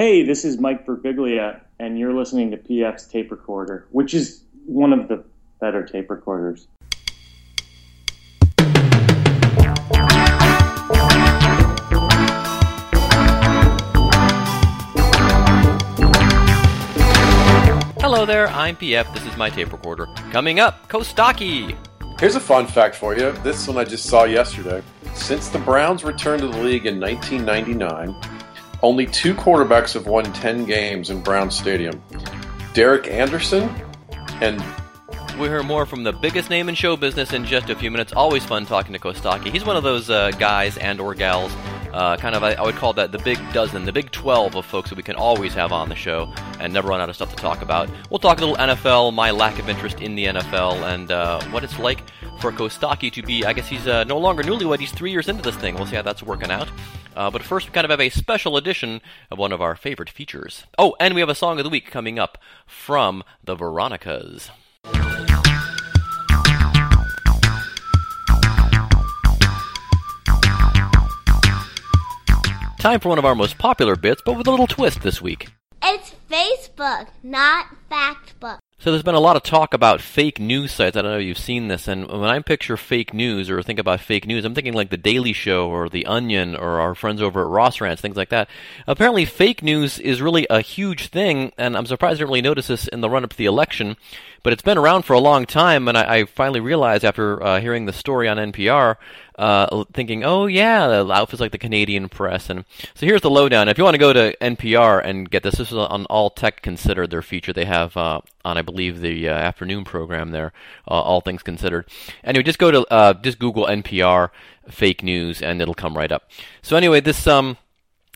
Hey, this is Mike Birbiglia, and you're listening to PF's tape recorder, which is one of the better tape recorders. Hello there, I'm PF. This is my tape recorder. Coming up, Costaki. Here's a fun fact for you. This one I just saw yesterday. Since the Browns returned to the league in 1999, only two quarterbacks have won 10 games in Brown Stadium Derek Anderson and. We'll hear more from the biggest name in show business in just a few minutes. Always fun talking to Costaki. He's one of those uh, guys and or gals uh, kind of, I, I, would call that the big dozen, the big 12 of folks that we can always have on the show and never run out of stuff to talk about. We'll talk a little NFL, my lack of interest in the NFL, and uh, what it's like for Costaki to be, I guess he's uh, no longer newlywed, he's three years into this thing. We'll see how that's working out. Uh, but first, we kind of have a special edition of one of our favorite features. Oh, and we have a song of the week coming up from the Veronicas. Time for one of our most popular bits, but with a little twist this week. It's Facebook, not Factbook. So there's been a lot of talk about fake news sites. I don't know if you've seen this. And when I picture fake news or think about fake news, I'm thinking like The Daily Show or The Onion or our friends over at Ross Rants, things like that. Apparently, fake news is really a huge thing, and I'm surprised I didn't really notice this in the run up to the election. But it's been around for a long time, and I, I finally realized after uh, hearing the story on NPR uh, thinking, oh yeah, Lauf is like the Canadian press. And so here's the lowdown. If you want to go to NPR and get this, this is on All Tech Considered, their feature they have uh, on, I believe, the uh, afternoon program there, uh, All Things Considered. Anyway, just go to uh, just Google NPR fake news, and it'll come right up. So anyway, this um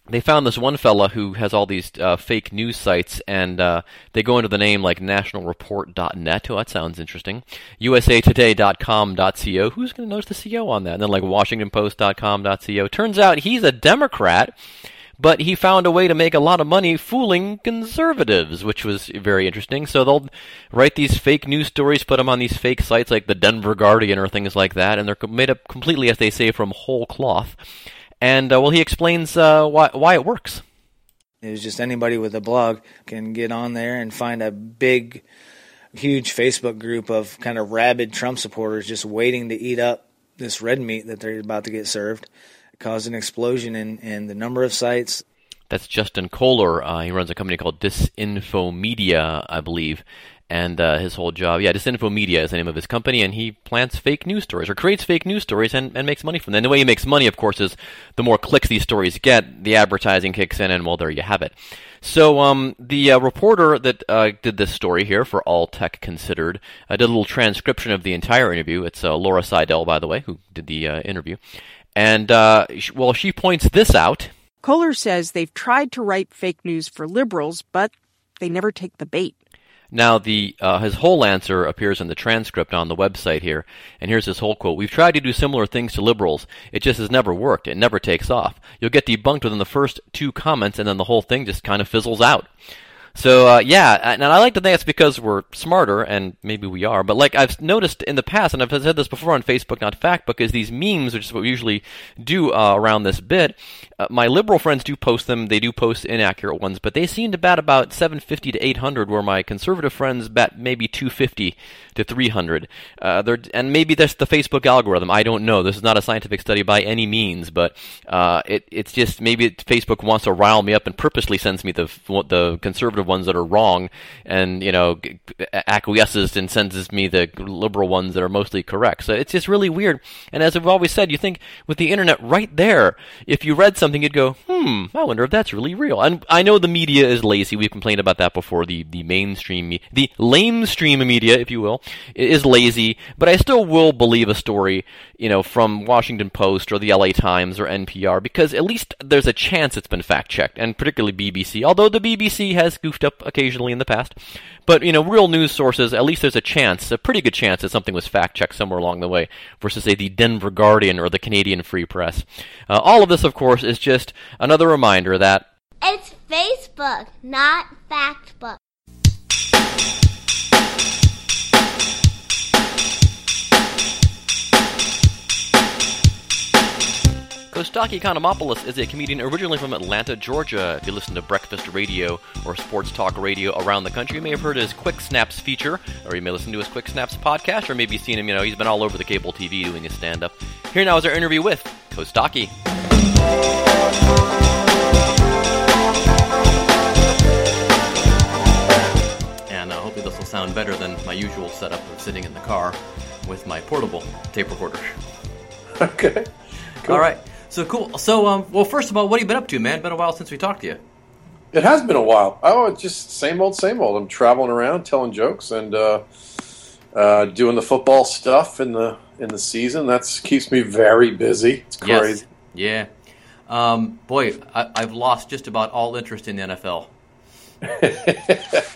they found this one fella who has all these uh, fake news sites, and uh, they go into the name like nationalreport.net. Oh, that sounds interesting. USAtoday.com.co. Who's going to notice the CO on that? And then like WashingtonPost.com.co. Turns out he's a Democrat, but he found a way to make a lot of money fooling conservatives, which was very interesting. So they'll write these fake news stories, put them on these fake sites like the Denver Guardian or things like that, and they're made up completely, as they say, from whole cloth and uh, well, he explains uh, why why it works. It was just anybody with a blog can get on there and find a big, huge Facebook group of kind of rabid Trump supporters just waiting to eat up this red meat that they're about to get served. It caused an explosion in, in the number of sites. That's Justin Coler. Uh, he runs a company called Disinformedia, I believe, and uh, his whole job. Yeah, Disinformedia is the name of his company, and he plants fake news stories or creates fake news stories and, and makes money from them. And the way he makes money, of course, is the more clicks these stories get, the advertising kicks in, and well, there you have it. So um, the uh, reporter that uh, did this story here for All Tech Considered uh, did a little transcription of the entire interview. It's uh, Laura Sydell, by the way, who did the uh, interview. And, well, she points this out. Coler says they've tried to write fake news for liberals, but they never take the bait. Now, the uh, his whole answer appears in the transcript on the website here, and here's his whole quote: "We've tried to do similar things to liberals. It just has never worked. It never takes off. You'll get debunked within the first two comments, and then the whole thing just kind of fizzles out." So uh, yeah, and I like to think that's because we're smarter, and maybe we are. But like I've noticed in the past, and I've said this before on Facebook, not Factbook, is these memes, which is what we usually do uh, around this bit. Uh, my liberal friends do post them; they do post inaccurate ones, but they seem to bat about 750 to 800, where my conservative friends bat maybe 250 to 300. Uh, and maybe that's the Facebook algorithm. I don't know. This is not a scientific study by any means, but uh, it, it's just maybe Facebook wants to rile me up and purposely sends me the the conservative ones that are wrong, and you know acquiesces and sends me the liberal ones that are mostly correct. So it's just really weird. And as I've always said, you think with the internet right there, if you read something, you'd go, "Hmm, I wonder if that's really real." And I know the media is lazy. We've complained about that before. The the mainstream, the lamestream media, if you will, is lazy. But I still will believe a story, you know, from Washington Post or the LA Times or NPR because at least there's a chance it's been fact checked, and particularly BBC. Although the BBC has goofed up occasionally in the past. But, you know, real news sources, at least there's a chance, a pretty good chance that something was fact checked somewhere along the way, versus, say, the Denver Guardian or the Canadian Free Press. Uh, all of this, of course, is just another reminder that. It's Facebook, not Factbook. Costaki Economopoulos is a comedian originally from Atlanta, Georgia. If you listen to breakfast radio or sports talk radio around the country, you may have heard his Quick Snaps feature, or you may listen to his Quick Snaps podcast, or maybe seen him, you know, he's been all over the cable TV doing his stand up. Here now is our interview with Costaki. And uh, hopefully this will sound better than my usual setup of sitting in the car with my portable tape recorder. Okay. Cool. All right. So cool. So, um, well, first of all, what have you been up to, man? Been a while since we talked to you. It has been a while. Oh, it's just same old, same old. I'm traveling around, telling jokes, and uh, uh, doing the football stuff in the in the season. That keeps me very busy. It's crazy. Yes. Yeah. Um, boy, I, I've lost just about all interest in the NFL.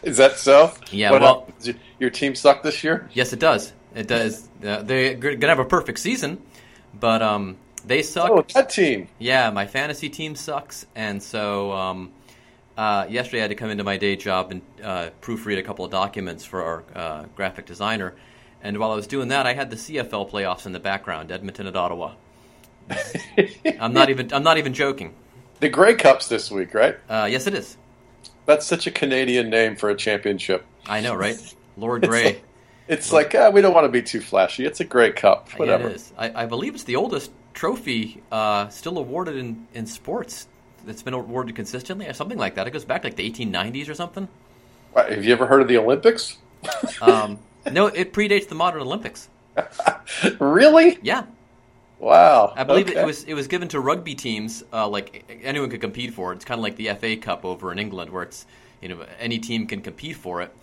Is that so? Yeah. What well, up? your team suck this year? yes, it does. It does. Uh, they're to have a perfect season, but um, they suck. Oh, that team. Yeah, my fantasy team sucks, and so um, uh, yesterday I had to come into my day job and uh, proofread a couple of documents for our uh, graphic designer. And while I was doing that, I had the CFL playoffs in the background, Edmonton at Ottawa. I'm not even. I'm not even joking. The Grey Cups this week, right? Uh, yes, it is. That's such a Canadian name for a championship. I know, right? Lord Grey. It's like uh, we don't want to be too flashy. It's a Grey Cup, Yeah, whatever. it is. I, I believe it's the oldest trophy uh, still awarded in, in sports. That's been awarded consistently, or something like that. It goes back like the 1890s or something. What, Have you ever heard of the Olympics? Um, no, it predates the modern Olympics. really? Yeah, Wow. I believe Okay. it was it was given to rugby teams. Uh, like anyone could compete for it. It's kind of like the FA Cup over in England, where it's you know any team can compete for it.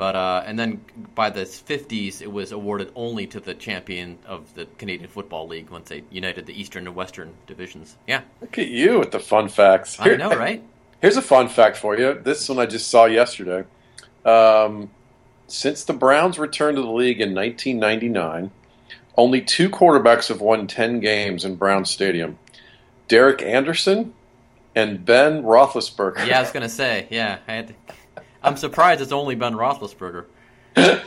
But uh, and then by the 50s, it was awarded only to the champion of the Canadian Football League once they united the Eastern and Western divisions. Yeah, Look at you with the fun facts. I know, right? Here's a fun fact for you. This one I just saw yesterday. Um, since the Browns returned to the league in 1999, only two quarterbacks have won 10 games in Brown Stadium Derek Anderson and Ben Roethlisberger. Yeah, I was gonna say. Yeah, I had to, I'm surprised it's only Ben Roethlisberger. That's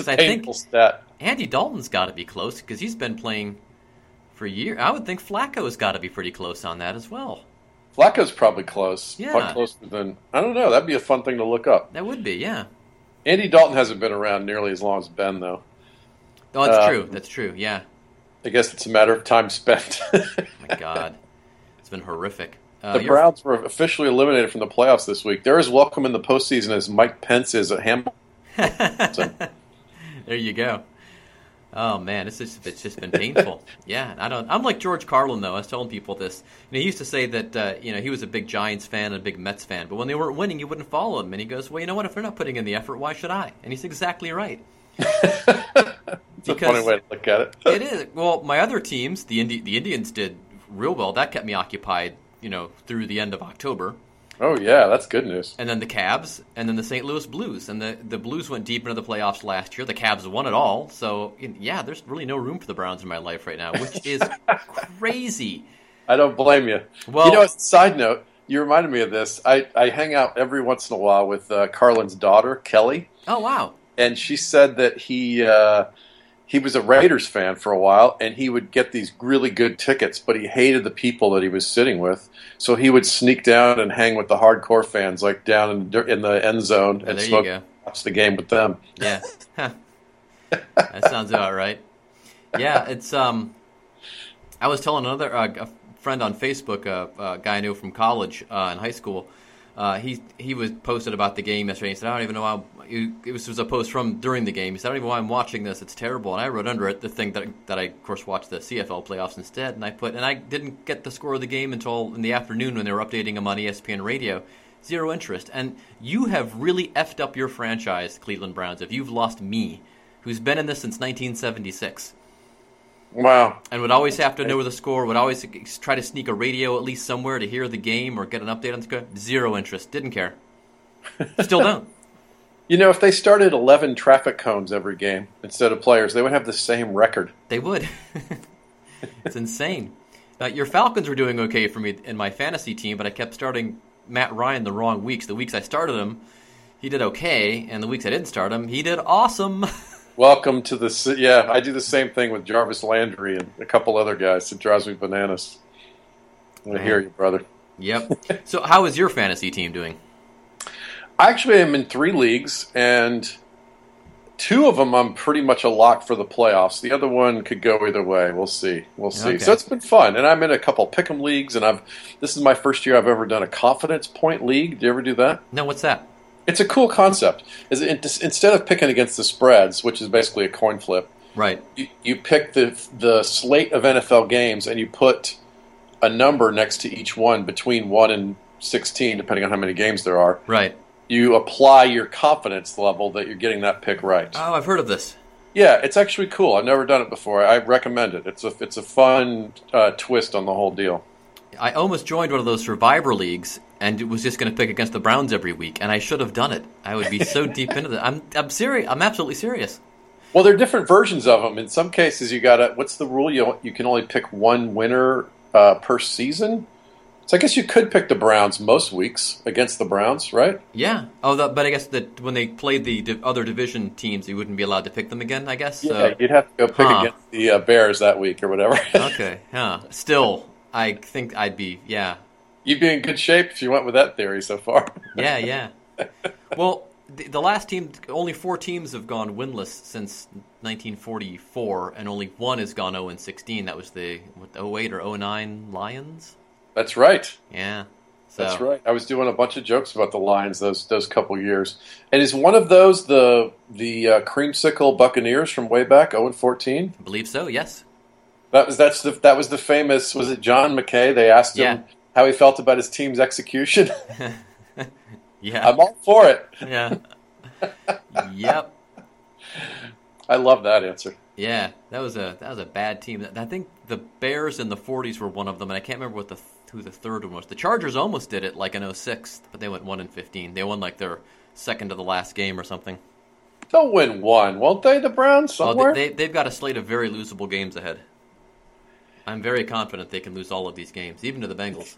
a I think- painful stat. Andy Dalton's got to be close because he's been playing for years. I would think Flacco's got to be pretty close on that as well. Flacco's probably close. Yeah. Closer than I don't know. That'd be a fun thing to look up. That would be, yeah. Andy Dalton hasn't been around nearly as long as Ben, though. Oh, that's Uh, true. That's true. Yeah. I guess it's a matter of time spent. My God, it's been horrific. Uh, the Browns were officially eliminated from the playoffs this week. They're as welcome in the postseason as Mike Pence is at Hamilton. there you go. Oh man, it's just it's just been painful. yeah, I don't. I'm like George Carlin though. I was telling people this. He used to say that uh, you know he was a big Giants fan and a big Mets fan, but when they weren't winning, he wouldn't follow them. And he goes, "Well, you know what? If they're not putting in the effort, why should I?" And he's exactly right. It's a Because- funny way to look at it. it is. Well, my other teams, the Indi- the Indians did real well. That kept me occupied, you know, through the end of October. Oh yeah, that's good news. And then the Cavs, and then the St. Louis Blues, and the the Blues went deep into the playoffs last year. The Cavs won it all. So yeah, there's really no room for the Browns in my life right now, which is crazy. I don't blame you. Well- you know, side note, you reminded me of this. I, I hang out every once in a while with uh, Carlin's daughter, Kelly, Oh wow, and she said that he uh, he was a Raiders fan for a while, and he would get these really good tickets, but he hated the people that he was sitting with, so he would sneak down and hang with the hardcore fans, like down in, in the end zone, Oh, and smoke, watch the game with them. yeah, that sounds about right. Yeah, it's um. I was telling another uh, a friend on Facebook, uh, a guy I knew from college uh, in high school. Uh, he he was posted about the game yesterday. He said, "I don't even know how." It was, was a post from during the game. He said, "I don't even know why I'm watching this. It's terrible." And I wrote under it the thing that that I of course watched the CFL playoffs instead. And I put and I didn't get the score of the game until in the afternoon when they were updating him on ESPN Radio. Zero interest. And you have really effed up your franchise, Cleveland Browns. If you've lost me, who's been in this since 1976 Wow. and would always have to know the score, would always try to sneak a radio at least somewhere to hear the game or get an update on the score. Zero interest. Didn't care. Still don't. You know, if they started 11 traffic cones every game instead of players, they would have the same record. They would. it's insane. Uh, your Falcons were doing okay for me in my fantasy team, but I kept starting Matt Ryan the wrong weeks. The weeks I started him, he did okay, and the weeks I didn't start him, he did awesome. Welcome to the yeah. I do the same thing with Jarvis Landry and a couple other guys. It drives me bananas. I Man. hear uh-huh. you, brother. Yep. so, how is your fantasy team doing? I actually am in three leagues, and two of them I'm pretty much a lock for the playoffs. The other one could go either way. We'll see. We'll see. Okay. So it's been fun, and I'm in a couple pick'em leagues, and I've this is my first year I've ever done a confidence point league. Do you ever do that? No, what's that? It's a cool concept. Is it, instead of picking against the spreads, which is basically a coin flip, Right. you, you pick the the slate of NFL games and you put a number next to each one between one and sixteen, depending on how many games there are. Right. You apply your confidence level that you're getting that pick right. Oh, I've heard of this. Yeah, it's actually cool. I've never done it before. I recommend it. It's a it's a fun uh, twist on the whole deal. I almost joined one of those Survivor leagues and it was just going to pick against the Browns every week, and I should have done it. I would be so deep into that. I'm I'm serious. I'm absolutely serious. Well, there are different versions of them. In some cases, you got to. What's the rule? You you can only pick one winner uh, per season. So I guess you could pick the Browns most weeks against the Browns, right? Yeah. Oh, the, but I guess that when they played the div- other division teams, you wouldn't be allowed to pick them again. I guess. Yeah, So, you'd have to go pick Huh. against the uh, Bears that week or whatever. okay. Huh. Still, I think I'd be. Yeah. You'd be in good shape if you went with that theory so far. Yeah. Yeah. well, the, the last team, only four teams have gone winless since 1944, and only one has gone 0 16. That was the what, 08 or 09 Lions. That's right. Yeah. So, That's right. I was doing a bunch of jokes about the Lions those those couple years. And is one of those the the uh, creamsicle Buccaneers from way back 0 14? I believe so. Yes. That was that's the that was the famous was it John McKay? They asked him Yeah. How he felt about his team's execution. Yeah. I'm all for it. yeah. yep. I love that answer. Yeah, that was a that was a bad team. I think the Bears in the 40s were one of them, and I can't remember what the who the third one was. The Chargers almost did it like in 06, but they went one and 15. They won like their second to the last game or something. They'll win one, won't they? The Browns oh, somewhere. they, they they've got a slate of very losable games ahead. I'm very confident they can lose all of these games, even to the Bengals.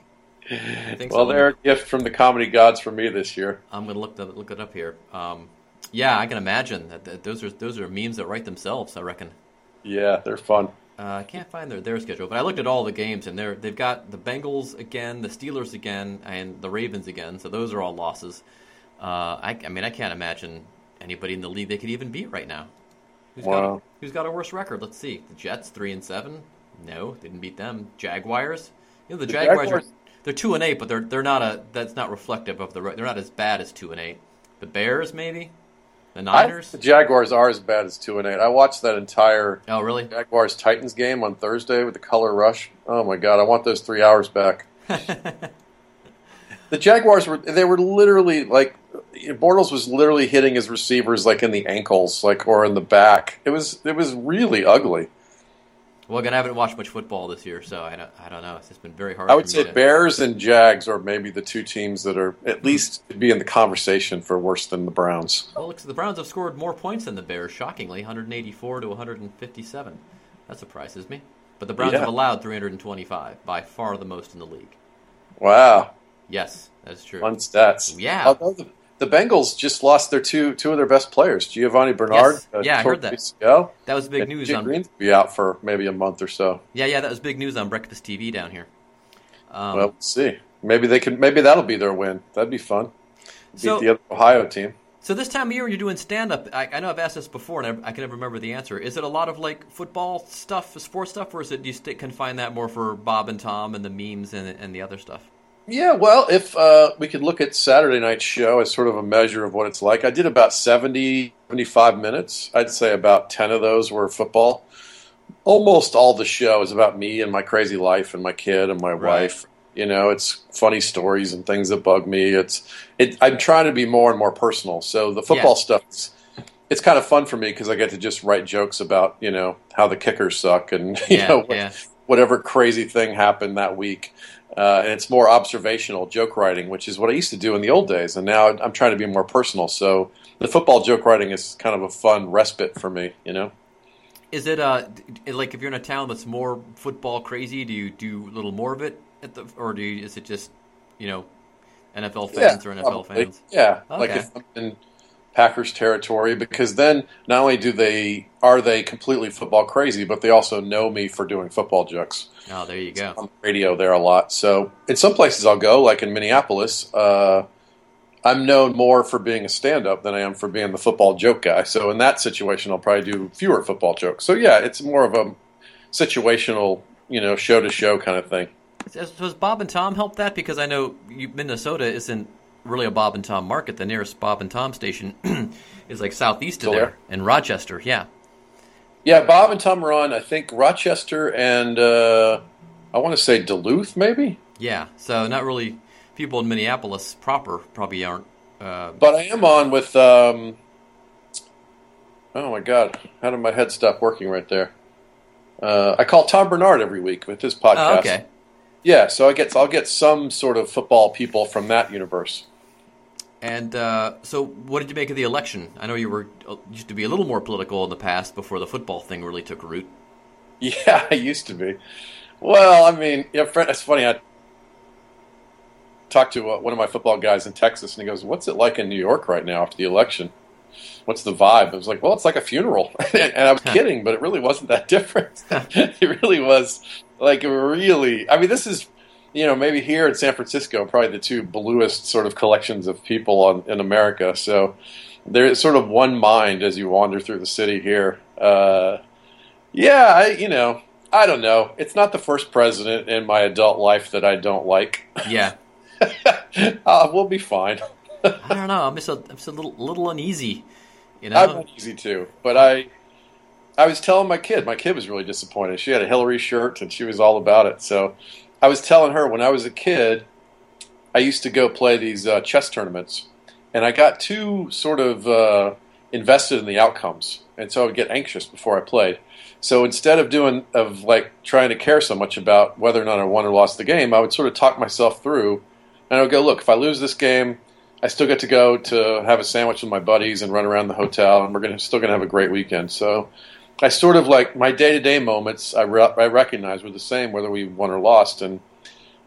Well, so. they're a gift from the comedy gods for me this year. I'm gonna look the, look it up here. Um, yeah, I can imagine that, that those are those are memes that write themselves. I reckon. Yeah, they're fun. Uh, I can't find their, their schedule, but I looked at all the games, and they're they've got the Bengals again, the Steelers again, and the Ravens again. So those are all losses. Uh, I, I mean, I can't imagine anybody in the league they could even beat right now. Who's got a, who's got a worse record? Let's see. The Jets three and seven. No, didn't beat them. Jaguars. You know the, The Jaguars, Jaguars- are they're two and eight, but they're they're not a that's not reflective of the they're not as bad as two and eight. The Bears maybe. The Niners. the Jaguars are as bad as two and eight. I watched that entire oh really? Jaguars Titans game on Thursday with the color rush. Oh my god, I want those three hours back. The Jaguars were they were literally like Bortles was literally hitting his receivers like in the ankles, like or in the back. It was it was really ugly. Well, again, I haven't watched much football this year, so I don't, I don't know. It's just been very hard. I would say to- Bears and Jags are maybe the two teams that are at least be in the conversation for worse than the Browns. Well, the Browns have scored more points than the Bears, shockingly, 184 to 157. That surprises me. But the Browns Yeah. have allowed 325, by far the most in the league. Wow, Yes, that's true. fun stats. Yeah. Although the, the Bengals just lost their two two of their best players, Giovani Bernard. Yes. Yeah, I heard that. ACL, That was big news Jay on Green's be out for maybe a month or so. yeah, yeah. That was big news on Breakfast TV down here. Um, well, we'll see. Maybe they can. Maybe that'll be their win. That'd be fun. Beat So- the other Ohio team. so this time of year, when you're doing stand up, I, I know I've asked this before, and I, I can never remember the answer. Is it a lot of like football stuff, sports stuff, or is it do you stick, confine that more for Bob and Tom and the memes and, and the other stuff? Yeah, well, if uh, we could look at Saturday night's show as sort of a measure of what it's like, I did about 70, 75 minutes. I'd say about 10 of those were football. Almost all the show is about me and my crazy life and my kid and my Right. wife. You know, it's funny stories and things that bug me. It's it, I'm trying to be more and more personal. So the football Yeah. stuff, is, it's kind of fun for me because I get to just write jokes about you know how the kickers suck and you Yeah, know what, yeah. whatever crazy thing happened that week. Uh, and it's more observational joke writing, which is what I used to do in the old days. And now I'm trying to be more personal. So the football joke writing is kind of a fun respite for me, you know? Is it uh like if you're in a town that's more football crazy, do you do a little more of it at the, or do you, is it just you know NFL fans or NFL probably. fans? Yeah. Like Okay. if I'm in Packers territory because then not only do they are they completely football crazy, but they also know me for doing football jokes Oh, there you go. on the radio there a lot. So in some places I'll go, like in Minneapolis, uh, I'm known more for being a stand-up than I am for being the football joke guy. So in that situation, I'll probably do fewer football jokes. So yeah, it's more of a situational, you know, show to show kind of thing. Does, does Bob and Tom help that? Because I know you, Minnesota isn't really a Bob and Tom market. The nearest Bob and Tom station is like southeast of there there? in Rochester. Yeah. Yeah, Bob and Tom are on. I think Rochester and uh, I want to say Duluth, maybe. Yeah. So not really people in Minneapolis proper probably aren't. Uh, But I am on with. Um, oh my God! How did my head stop working right there? Uh, I call Tom Bernard every week with his podcast. oh, okay. Yeah, so I get I'll get some sort of football people from that universe. And uh, so, what did you make of the election? I know you were uh, used to be a little more political in the past before the football thing really took root. Yeah, I used to be. Well, I mean, yeah, friend, it's funny. I talked to uh, one of my football guys in Texas, and he goes, "What's it like in New York right now after the election? What's the vibe?" I was like, "Well, it's like a funeral," and I was kidding, but it really wasn't that different. it really was like really. I mean, this is. You know, maybe here in San Francisco, probably the two bluest sort of collections of people on, in America. So there's sort of one mind as you wander through the city here. Uh, yeah, I, you know, I don't know. It's not the first president in my adult life that I don't like. Yeah. uh, we'll be fine. I don't know. I'm just a, I'm just a little little uneasy. You know, I'm uneasy too, but I, I was telling my kid. My kid was really disappointed. She had a Hillary shirt and she was all about it. So, I was telling her when I was a kid, I used to go play these uh, chess tournaments, and I got too sort of uh, invested in the outcomes, and so I would get anxious before I played. So instead of doing of like trying to care so much about whether or not I won or lost the game, I would sort of talk myself through, and I would go, look, if I lose this game, I still get to go to have a sandwich with my buddies and run around the hotel, and we're gonna still gonna have a great weekend. So I sort of like my day to day moments. I, re- I recognize were the same whether we won or lost, and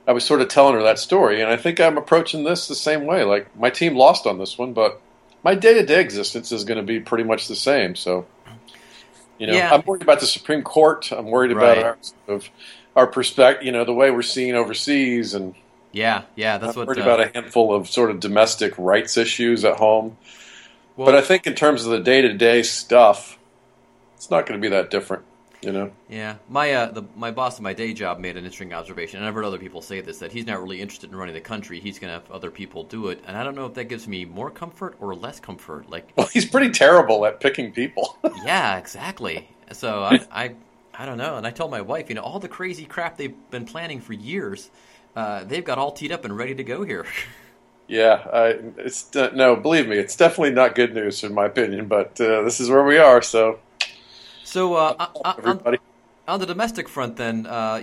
I was sort of telling her that story. And I think I'm approaching this the same way. Like my team lost on this one, but my day to day existence is going to be pretty much the same. So you know, Yeah. I'm worried about the Supreme Court. I'm worried Right. about our sort of our perspective. You know, the way we're seen overseas, and Yeah, yeah. That's I'm what. worried uh, about a handful of sort of domestic rights issues at home. well, but I think in terms of the day to day stuff, it's not going to be that different. You know. Yeah, my uh, the, my boss at my day job made an interesting observation, and I've heard other people say this that he's not really interested in running the country. He's going to have other people do it, and I don't know if that gives me more comfort or less comfort. Like, Well, he's pretty terrible at picking people. yeah, exactly. So I, I I don't know, and I told my wife, you know, all the crazy crap they've been planning for years, uh, they've got all teed up and ready to go here. yeah, I, it's uh, no, believe me, it's definitely not good news in my opinion. But uh, this is where we are. So So uh, on, on, on the domestic front, then uh,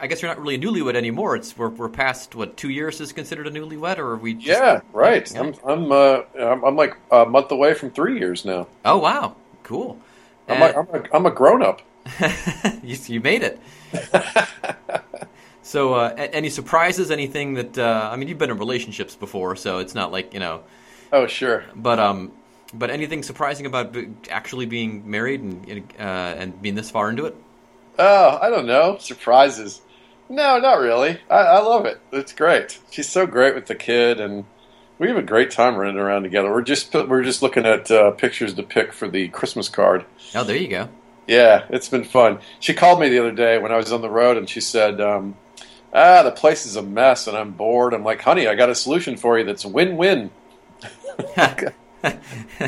I guess you're not really a newlywed anymore. It's we're, we're past what two years is considered a newlywed, or are we? Just, yeah, right. Yeah. I'm I'm uh, I'm, I'm like a month away from three years now. Oh wow, cool. I'm And- a, I'm a, I'm a grown up. you, you made it. so, uh, any surprises? Anything that uh, I mean, you've been in relationships before, so it's not like you know. Oh sure. But um, but anything surprising about actually being married and uh, and being this far into it? Oh, I don't know. Surprises. No, not really. I, I love it. It's great. She's so great with the kid, and we have a great time running around together. We're just we're just looking at uh, pictures to pick for the Christmas card. Oh, there you go. Yeah, it's been fun. She called me the other day when I was on the road, and she said, um, "Ah, the place is a mess, and I'm bored." I'm like, "Honey, I got a solution for you that's win-win."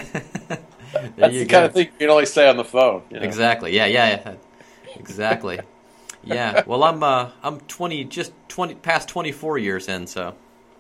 That's you the go. kind of thing you can only say on the phone. you know? Exactly. Yeah. Yeah. yeah. Exactly. yeah. Well, I'm uh, I'm 20, just 20, past 24 years in, so.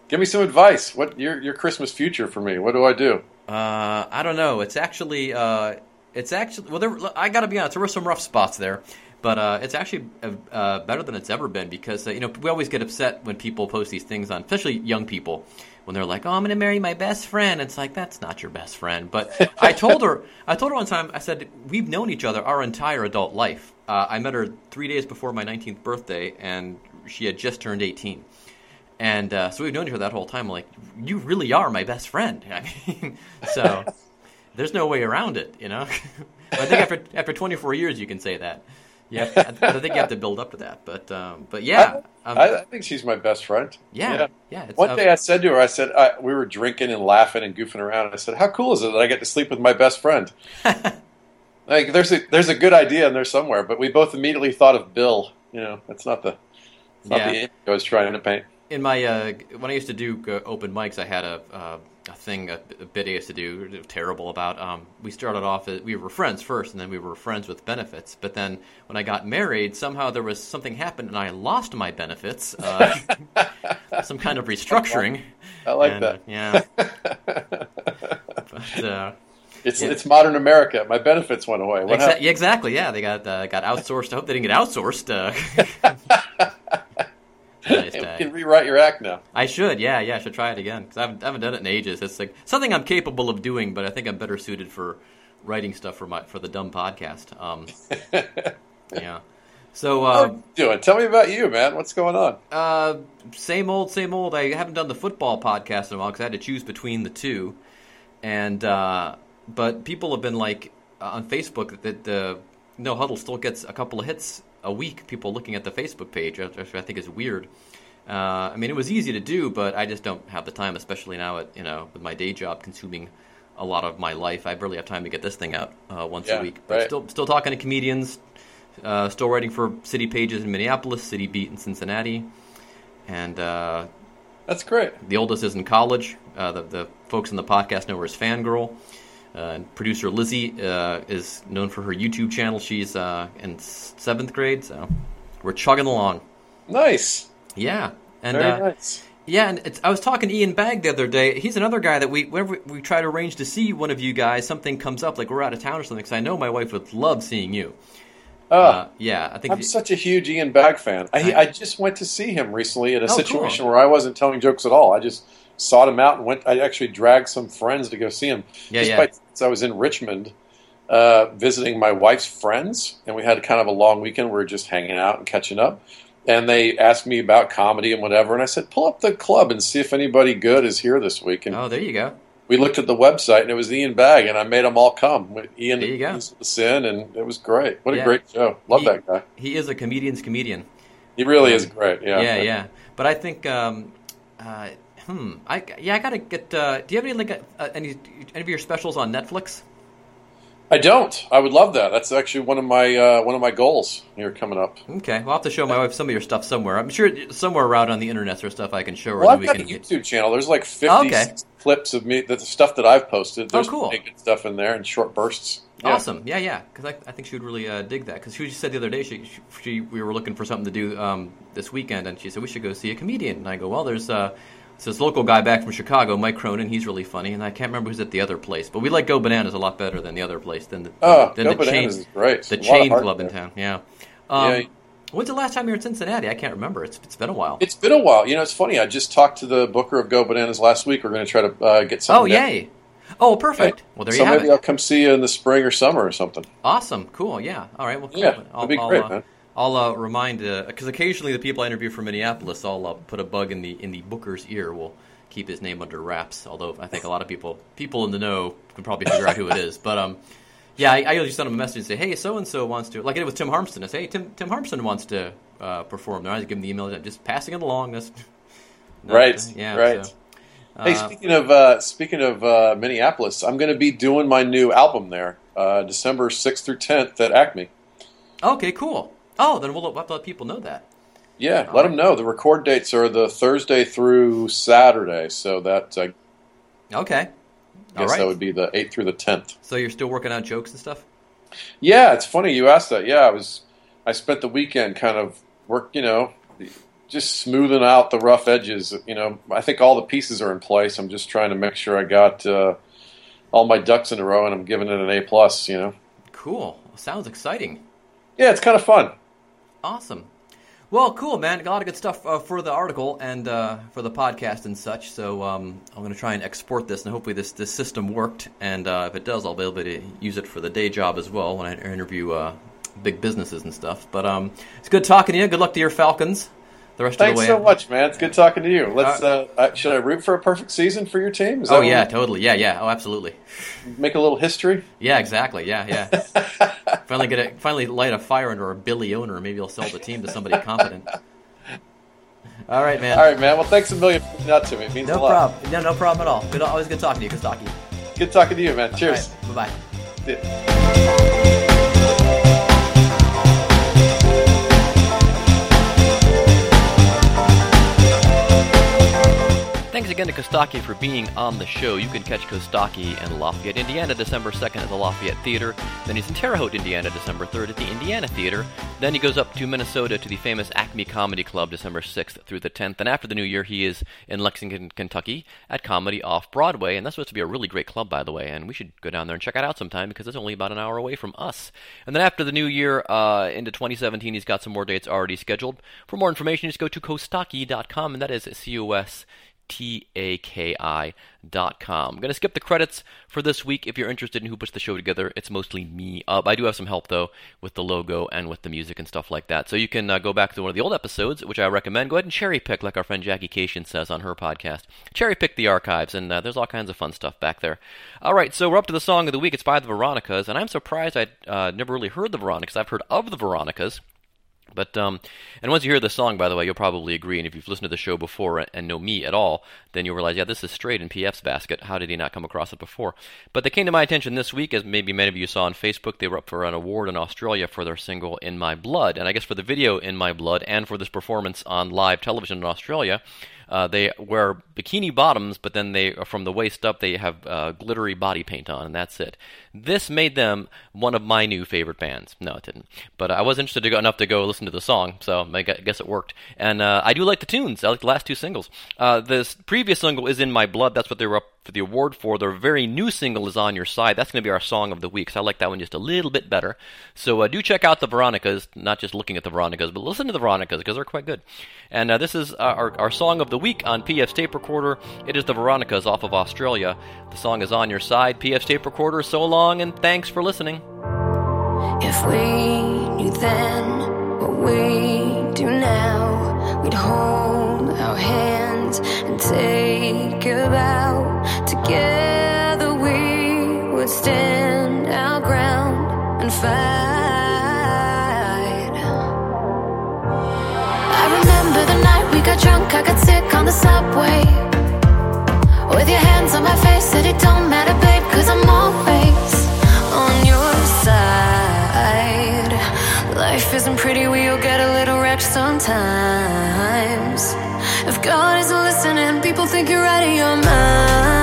Give me some advice. What your your Christmas future for me? What do I do? Uh, I don't know. It's actually, uh, it's actually. Well, there, I got to be honest. There were some rough spots there, but uh, it's actually uh, uh, better than it's ever been because uh, you know we always get upset when people post these things on, especially young people, when they're like, "Oh, I'm going to marry my best friend." It's like that's not your best friend. But I told her, I told her one time, I said we've known each other our entire adult life. Uh, I met her three days before my 19th birthday, and she had just turned 18. And uh, so we've known each other that whole time. I'm like, you really are my best friend. I mean, so there's no way around it, you know. I think after after 24 years, you can say that. Yeah, I think you have to build up to that. But um, but yeah, um, I, I, think she's my best friend. Yeah, yeah. yeah One uh, day I said to her, I said I, we were drinking and laughing and goofing around. I said, "How cool is it that I get to sleep with my best friend?" like there's a there's a good idea in there somewhere, but we both immediately thought of Bill. You know, that's not the not yeah. the image I was trying to paint. In my uh, when I used to do uh, open mics, I had a uh, a thing a, a bit used to do terrible about. Um, we started off as, we were friends first, and then we were friends with benefits. But then when I got married, somehow there was something happened, and I lost my benefits. Uh, some kind of restructuring. I like and, that. Uh, yeah. but, uh, it's yeah. it's modern America. My benefits went away. Exa- exactly. Yeah, they got uh, got outsourced. I hope they didn't get outsourced. Uh. nice you can rewrite your act now. I should, yeah, yeah, I should try it again because I haven't, I haven't done it in ages. It's like something I'm capable of doing, but I think I'm better suited for writing stuff for my for the dumb podcast. Um, yeah. So, uh, doing? Tell me about you, man. What's going on? Uh, same old, same old. I haven't done the football podcast in a while because I had to choose between the two, and uh, but people have been like on Facebook that the No Huddle still gets a couple of hits a week people looking at the Facebook page, which I think is weird. Uh, I mean, it was easy to do, but I just don't have the time, especially now at you know with my day job consuming a lot of my life. I barely have time to get this thing out uh, once yeah, a week. But right. still, still talking to comedians. Uh, still writing for city pages in Minneapolis, City Beat in Cincinnati, and uh, that's great. The oldest is in college. Uh, the, the folks in the podcast know her as Fangirl. Uh, producer Lizzie uh, is known for her YouTube channel. She's uh, in seventh grade, so we're chugging along. Nice. Yeah, and very uh, nice. Yeah, and I was talking to Ian Bagg the other day. He's another guy that we, whenever we try to arrange to see one of you guys, something comes up, like we're out of town or something. Because I know my wife would love seeing you. Uh, yeah, I think I'm such a huge Ian Bagg fan. I, I, just went to see him recently in a oh, situation cool. where I wasn't telling jokes at all. I just sought him out and went. I actually dragged some friends to go see him. Yeah, yeah. I was in Richmond uh, visiting my wife's friends, and we had kind of a long weekend. We were just hanging out and catching up. And they asked me about comedy and whatever, and I said, "Pull up the club and see if anybody good is here this week." And oh, there you go. We looked at the website, and it was Ian Bagg, and I made them all come. Ian there you go. was in, and it was great. What yeah. a great show! Love he, that guy. He is a comedian's comedian. He really is great. Yeah, yeah, yeah. But I think um, uh, Hmm. I yeah. I gotta get. Uh, do you have any like uh, any any of your specials on Netflix? I don't. I would love that. That's actually one of my uh, one of my goals here coming up. Okay, well, I'll have to show my wife some of your stuff somewhere. I'm sure somewhere around on the internet or stuff I can show her. Well, I've we got can a YouTube get... channel. There's like 50 oh, okay. clips of me, the stuff that I've posted. There's oh, cool. good stuff in there and short bursts. Yeah. Awesome. Yeah, yeah. Because I, I think she would really uh, dig that. Because she said the other day she, she, we were looking for something to do um, this weekend, and she said we should go see a comedian. And I go, well, there's. Uh, so this local guy back from Chicago, Mike Cronin, he's really funny, and I can't remember who's at the other place, but we like Go Bananas a lot better than the other place than the oh, than Go the Bananas chain, great. the chain club in town. Yeah. Um, yeah. When's the last time you were in Cincinnati? I can't remember. It's it's been a while. It's been a while. You know, it's funny. I just talked to the booker of Go Bananas last week. We're going to try to uh, get something. Oh, yay! Oh, perfect. Well, there so you have it. maybe it. I'll come see you in the spring or summer or something. Awesome. Cool. Yeah. All right. Well, cool. Yeah, I'll, that'd be I'll, great, uh, man. I'll uh, remind because occasionally the people I interview from Minneapolis, I'll uh, put a bug in the in the booker's ear. We'll keep his name under wraps. Although I think a lot of people people in the know can probably figure out who it is. But um, yeah, I, I usually send him a message and say, "Hey, so and so wants to." Like I did with Tim Harmston. I say, "Hey, Tim Tim Harmston wants to uh, perform." There, I just give him the email. I'm just passing it along. That's right. yeah. Right. So, hey, uh, speaking of uh, speaking of uh, Minneapolis, I'm going to be doing my new album there, uh, December 6th through 10th at Acme. Okay, cool. Oh, then we'll to let people know that. Yeah, All let right. them know. The record dates are the Thursday through Saturday, so that I Okay. All guess right. that would be the 8th through the 10th. So you're still working on jokes and stuff? Yeah, it's funny you asked that. Yeah, I was. I spent the weekend kind of work, you know, just smoothing out the rough edges. You know, I think all the pieces are in place. I'm just trying to make sure I got uh, all my ducks in a row, and I'm giving it an A plus. You know. Cool. Sounds exciting. Yeah, it's kind of fun. Awesome. Well, cool, man. Got a lot of good stuff uh, for the article and uh, for the podcast and such. So um, I'm going to try and export this, and hopefully this, this system worked. And uh, if it does, I'll be able to use it for the day job as well when I interview uh, big businesses and stuff. But um, it's good talking to you. Good luck to your Falcons. The rest Thanks of the way. so much, man. It's good talking to you. Let's. Uh, uh, should I root for a perfect season for your team? Is Oh yeah, totally. Yeah, yeah. Oh, absolutely. Make a little history. Yeah, exactly. Yeah, yeah. finally get a finally light a fire under a Billy owner. Maybe he'll sell the team to somebody competent. All right, man. All right, man. Well, thanks a million for out to me. It means a No lot. problem. No, no problem at all. Good, always good talking to you, Costaki. Good talking to you, man. Cheers. Bye bye. Again to Costaki for being on the show. You can catch Costaki in Lafayette, Indiana, December 2nd at the Lafayette Theater. Then he's in Terre Haute, Indiana, December 3rd at the Indiana Theater. Then he goes up to Minnesota to the famous Acme Comedy Club, December 6th through the 10th. And after the new year, he is in Lexington, Kentucky at Comedy Off Broadway. And that's supposed to be a really great club, by the way. And we should go down there and check it out sometime because it's only about an hour away from us. And then after the new year, uh, into 2017, he's got some more dates already scheduled. For more information, just go to costaki.com, and that is C O S T-A-K-I dot com. I'm going to skip the credits for this week. If you're interested in who puts the show together, it's mostly me. Uh, I do have some help, though, with the logo and with the music and stuff like that. So you can uh, go back to one of the old episodes, which I recommend. Go ahead and cherry pick, like our friend Jackie Kashian says on her podcast. Cherry pick the archives, and uh, there's all kinds of fun stuff back there. All right, so we're up to the song of the week. It's by the Veronicas, and I'm surprised I'd uh, never really heard the Veronicas. I've heard of the Veronicas. But um, and once you hear the song, by the way, you'll probably agree. And if you've listened to the show before and know me at all, then you'll realize, yeah, this is straight in PF's basket. How did he not come across it before? But they came to my attention this week, as maybe many of you saw on Facebook. They were up for an award in Australia for their single "In My Blood," and I guess for the video "In My Blood" and for this performance on live television in Australia. Uh, they wear bikini bottoms, but then they, from the waist up, they have uh, glittery body paint on, and that's it. This made them one of my new favorite bands. No, it didn't. But I was interested to go, enough to go listen to the song, so I guess it worked. And uh, I do like the tunes. I like the last two singles. Uh, this previous single is "In My Blood." That's what they were up for the award for. Their very new single is "On Your Side." That's going to be our song of the week. So I like that one just a little bit better. So uh, do check out the Veronicas. Not just looking at the Veronicas, but listen to the Veronicas because they're quite good. And uh, this is our, our song of the week on PF's tape recorder. It is the Veronicas off of Australia. The song is "On Your Side." PF's tape recorder. So long, and thanks for listening. If we knew then what we do now, we'd hold our hands and take a vow. Together we would stand our ground and fight. I remember the night we got drunk, I got sick on the subway. With your hands on my face, said it don't matter, babe, cause I'm always on your side. Life isn't pretty, we all get a little wrecked sometimes. If God isn't listening, people think you're out of your mind.